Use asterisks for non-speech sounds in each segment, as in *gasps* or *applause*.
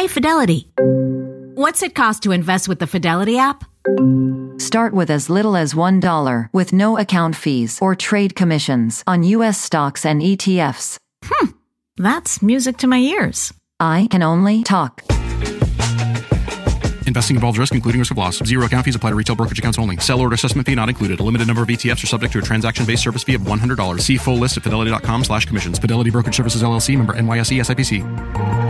Hey, Fidelity. What's it cost to invest with the Fidelity app? Start with as little as $1 with no account fees or trade commissions on U.S. stocks and ETFs. Hmm, that's music to my ears. I can only talk. Investing involves risk, including risk of loss. Zero account fees apply to retail brokerage accounts only. Sell order assessment fee not included. A limited number of ETFs are subject to a transaction-based service fee of $100. See full list at fidelity.com slash commissions. Fidelity Brokerage Services, LLC, member NYSE SIPC.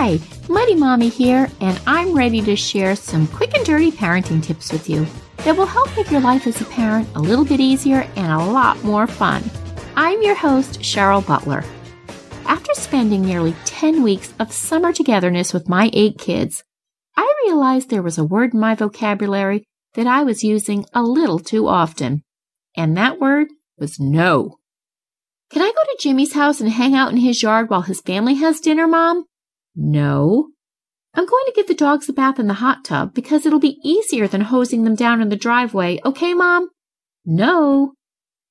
Hi, Mighty Mommy here, and I'm ready to share some quick and dirty parenting tips with you that will help make your life as a parent a little bit easier and a lot more fun. I'm your host, Cheryl Butler. After spending nearly 10 weeks of summer togetherness with my eight kids, I realized there was a word in my vocabulary that I was using a little too often, and that word was no. Can I go to Jimmy's house and hang out in his yard while his family has dinner, Mom? No. I'm going to give the dogs a bath in the hot tub because it'll be easier than hosing them down in the driveway. Okay, Mom? No.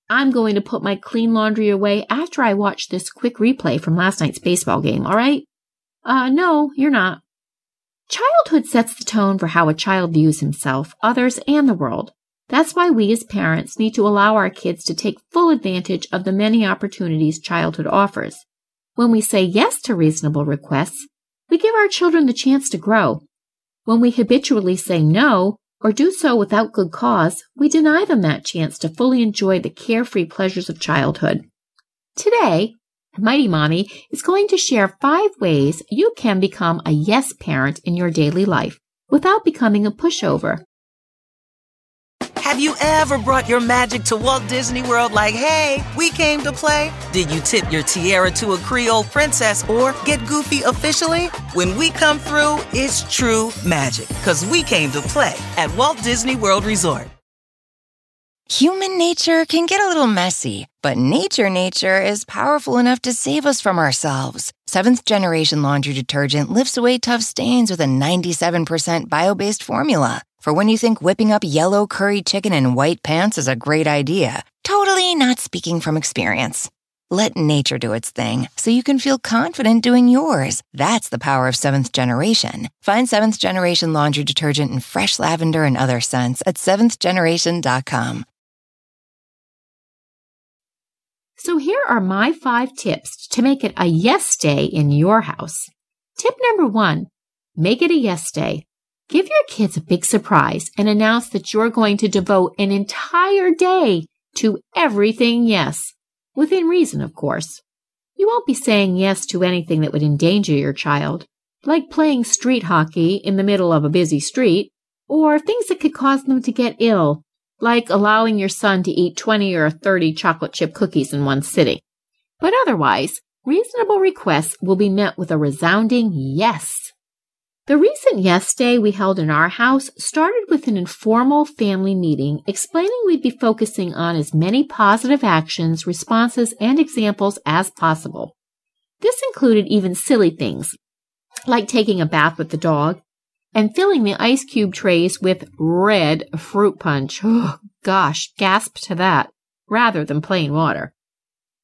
I'm going to put my clean laundry away after I watch this quick replay from last night's baseball game, all right? Uh, no, you're not. Childhood sets the tone for how a child views himself, others, and the world. That's why we as parents need to allow our kids to take full advantage of the many opportunities childhood offers. When we say yes to reasonable requests, we give our children the chance to grow. When we habitually say no, or do so without good cause, we deny them that chance to fully enjoy the carefree pleasures of childhood. Today, Mighty Mommy is going to share five ways you can become a yes parent in your daily life without becoming a pushover. Have you ever brought your magic to Walt Disney World like, hey, we came to play? Did you tip your tiara to a Creole princess or get goofy officially? When we come through, it's true magic because we came to play at Walt Disney World Resort. Human nature can get a little messy, but nature nature is powerful enough to save us from ourselves. Seventh generation laundry detergent lifts away tough stains with a 97% bio based formula. For when you think whipping up yellow curry chicken in white pants is a great idea. Totally not speaking from experience. Let nature do its thing so you can feel confident doing yours. That's the power of seventh generation. Find seventh generation laundry detergent in fresh lavender and other scents at seventhgeneration.com. So here are my five tips to make it a yes day in your house. Tip number one, make it a yes day. Give your kids a big surprise and announce that you're going to devote an entire day to everything yes. Within reason, of course. You won't be saying yes to anything that would endanger your child, like playing street hockey in the middle of a busy street, or things that could cause them to get ill, like allowing your son to eat 20 or 30 chocolate chip cookies in one sitting. But otherwise, reasonable requests will be met with a resounding yes. The recent Yes Day we held in our house started with an informal family meeting explaining we'd be focusing on as many positive actions, responses, and examples as possible. This included even silly things, like taking a bath with the dog and filling the ice cube trays with red fruit punch. *gasps* Oh, gosh, gasp to that, rather than plain water.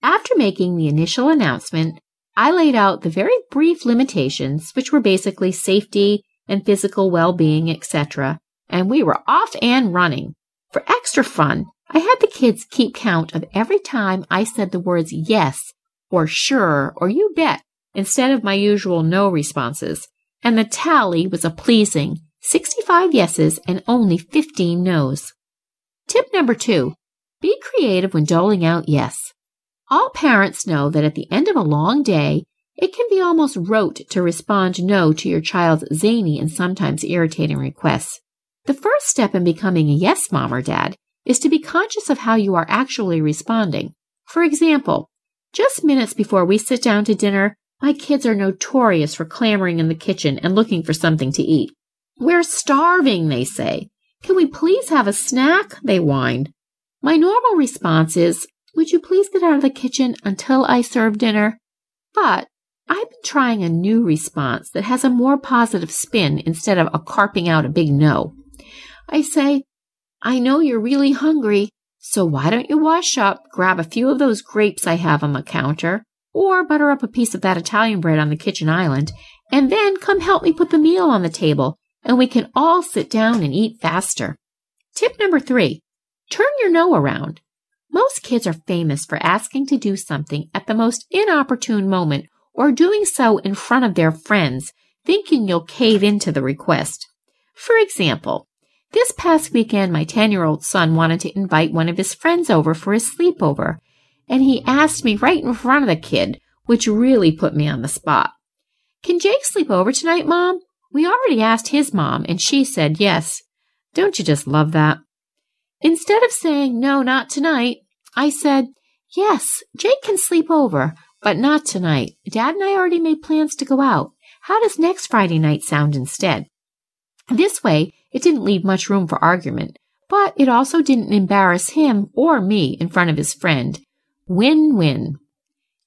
After making the initial announcement, I laid out the very brief limitations, which were basically safety and physical well-being, etc., and we were off and running. For extra fun, I had the kids keep count of every time I said the words yes or sure or you bet instead of my usual no responses, and the tally was a pleasing 65 yeses and only 15 nos. Tip number two, be creative when doling out yes. All parents know that at the end of a long day, it can be almost rote to respond no to your child's zany and sometimes irritating requests. The first step in becoming a yes mom or dad is to be conscious of how you are actually responding. For example, just minutes before we sit down to dinner, my kids are notorious for clamoring in the kitchen and looking for something to eat. We're starving, they say. Can we please have a snack? They whine. My normal response is, Would you please get out of the kitchen until I serve dinner? But I've been trying a new response that has a more positive spin instead of a carping out a big no. I say, I know you're really hungry, so why don't you wash up, grab a few of those grapes I have on the counter, or butter up a piece of that Italian bread on the kitchen island, and then come help me put the meal on the table, and we can all sit down and eat faster. Tip number three, turn your no around. Most kids are famous for asking to do something at the most inopportune moment or doing so in front of their friends, thinking you'll cave into the request. For example, this past weekend, my 10 year old son wanted to invite one of his friends over for his sleepover, and he asked me right in front of the kid, which really put me on the spot. Can Jake sleep over tonight, Mom? We already asked his mom, and she said yes. Don't you just love that? Instead of saying, no, not tonight, I said, yes, Jake can sleep over, but not tonight. Dad and I already made plans to go out. How does next Friday night sound instead? This way, it didn't leave much room for argument, but it also didn't embarrass him or me in front of his friend. Win win.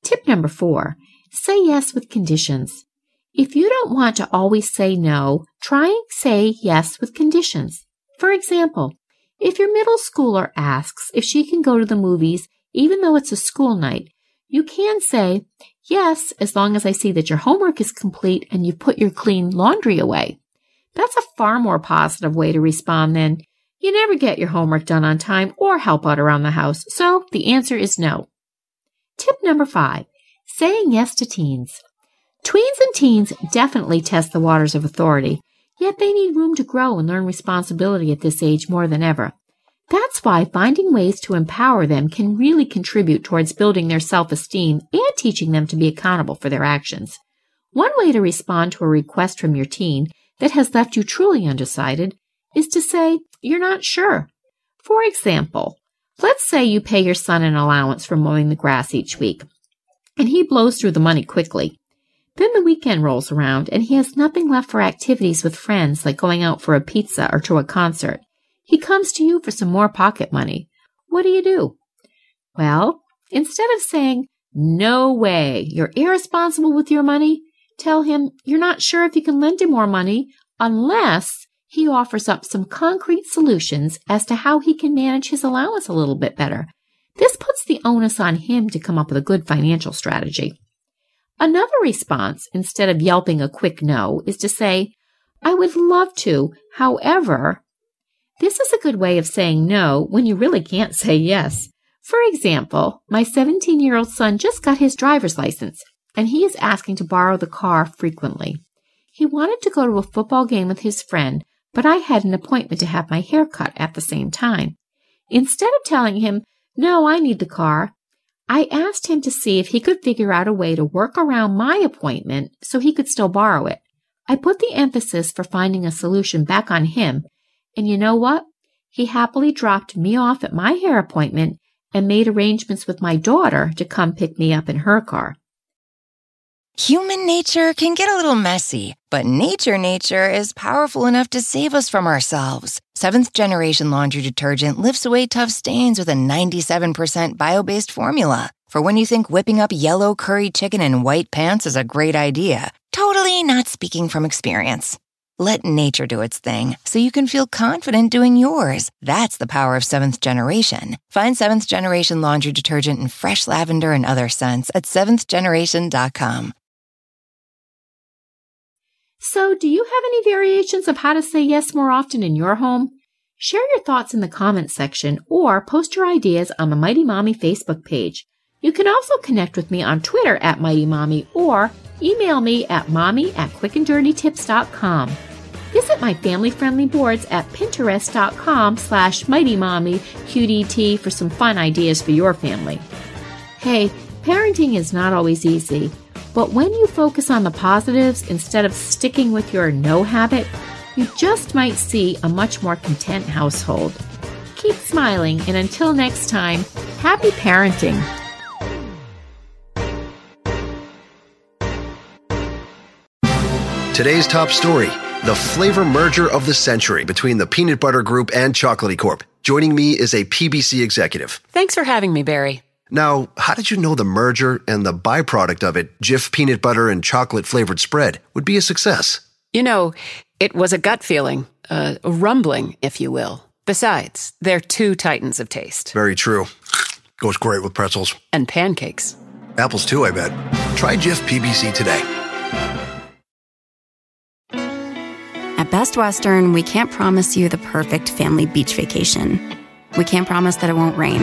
Tip number four say yes with conditions. If you don't want to always say no, try and say yes with conditions. For example, if your middle schooler asks if she can go to the movies even though it's a school night, you can say, yes, as long as I see that your homework is complete and you've put your clean laundry away. That's a far more positive way to respond than you never get your homework done on time or help out around the house. So the answer is no. Tip number five, saying yes to teens. Tweens and teens definitely test the waters of authority, yet they need room to grow and learn responsibility at this age more than ever. That's why finding ways to empower them can really contribute towards building their self-esteem and teaching them to be accountable for their actions. One way to respond to a request from your teen that has left you truly undecided is to say you're not sure. For example, let's say you pay your son an allowance for mowing the grass each week, and he blows through the money quickly. Then the weekend rolls around and he has nothing left for activities with friends like going out for a pizza or to a concert. He comes to you for some more pocket money. What do you do? Well, instead of saying, no way, you're irresponsible with your money, tell him you're not sure if you can lend him more money unless he offers up some concrete solutions as to how he can manage his allowance a little bit better. This puts the onus on him to come up with a good financial strategy. Another response, instead of yelping a quick no, is to say, I would love to, however, this is a good way of saying no when you really can't *laughs* say yes. For example, my 17 year old son just got his driver's license and he is asking to borrow the car frequently. He wanted to go to a football game with his friend, but I had an appointment to have my hair cut at the same time. Instead of telling him, no, I need the car, I asked him to see if he could figure out a way to work around my appointment so he could still borrow it. I put the emphasis for finding a solution back on him, and you know what? He happily dropped me off at my hair appointment and made arrangements with my daughter to come pick me up in her car. Human nature can get a little messy, but nature nature is powerful enough to save us from ourselves. Seventh generation laundry detergent lifts away tough stains with a 97% bio based formula. For when you think whipping up yellow curry chicken in white pants is a great idea, totally not speaking from experience. Let nature do its thing so you can feel confident doing yours. That's the power of seventh generation. Find seventh generation laundry detergent in fresh lavender and other scents at seventhgeneration.com. So, do you have any variations of how to say yes more often in your home? Share your thoughts in the comments section or post your ideas on the Mighty Mommy Facebook page. You can also connect with me on Twitter at Mighty Mommy or email me at mommy at quickanddirtytips.com. Visit my family-friendly boards at pinterest.com slash Mighty Mommy QDT for some fun ideas for your family. Hey, parenting is not always easy. But when you focus on the positives instead of sticking with your no habit, you just might see a much more content household. Keep smiling, and until next time, happy parenting. Today's top story the flavor merger of the century between the Peanut Butter Group and Chocolatey Corp. Joining me is a PBC executive. Thanks for having me, Barry. Now, how did you know the merger and the byproduct of it, Jif peanut butter and chocolate flavored spread, would be a success? You know, it was a gut feeling, a rumbling, if you will. Besides, they're two titans of taste. Very true. Goes great with pretzels. And pancakes. Apples too, I bet. Try Jif PBC today. At Best Western, we can't promise you the perfect family beach vacation. We can't promise that it won't rain,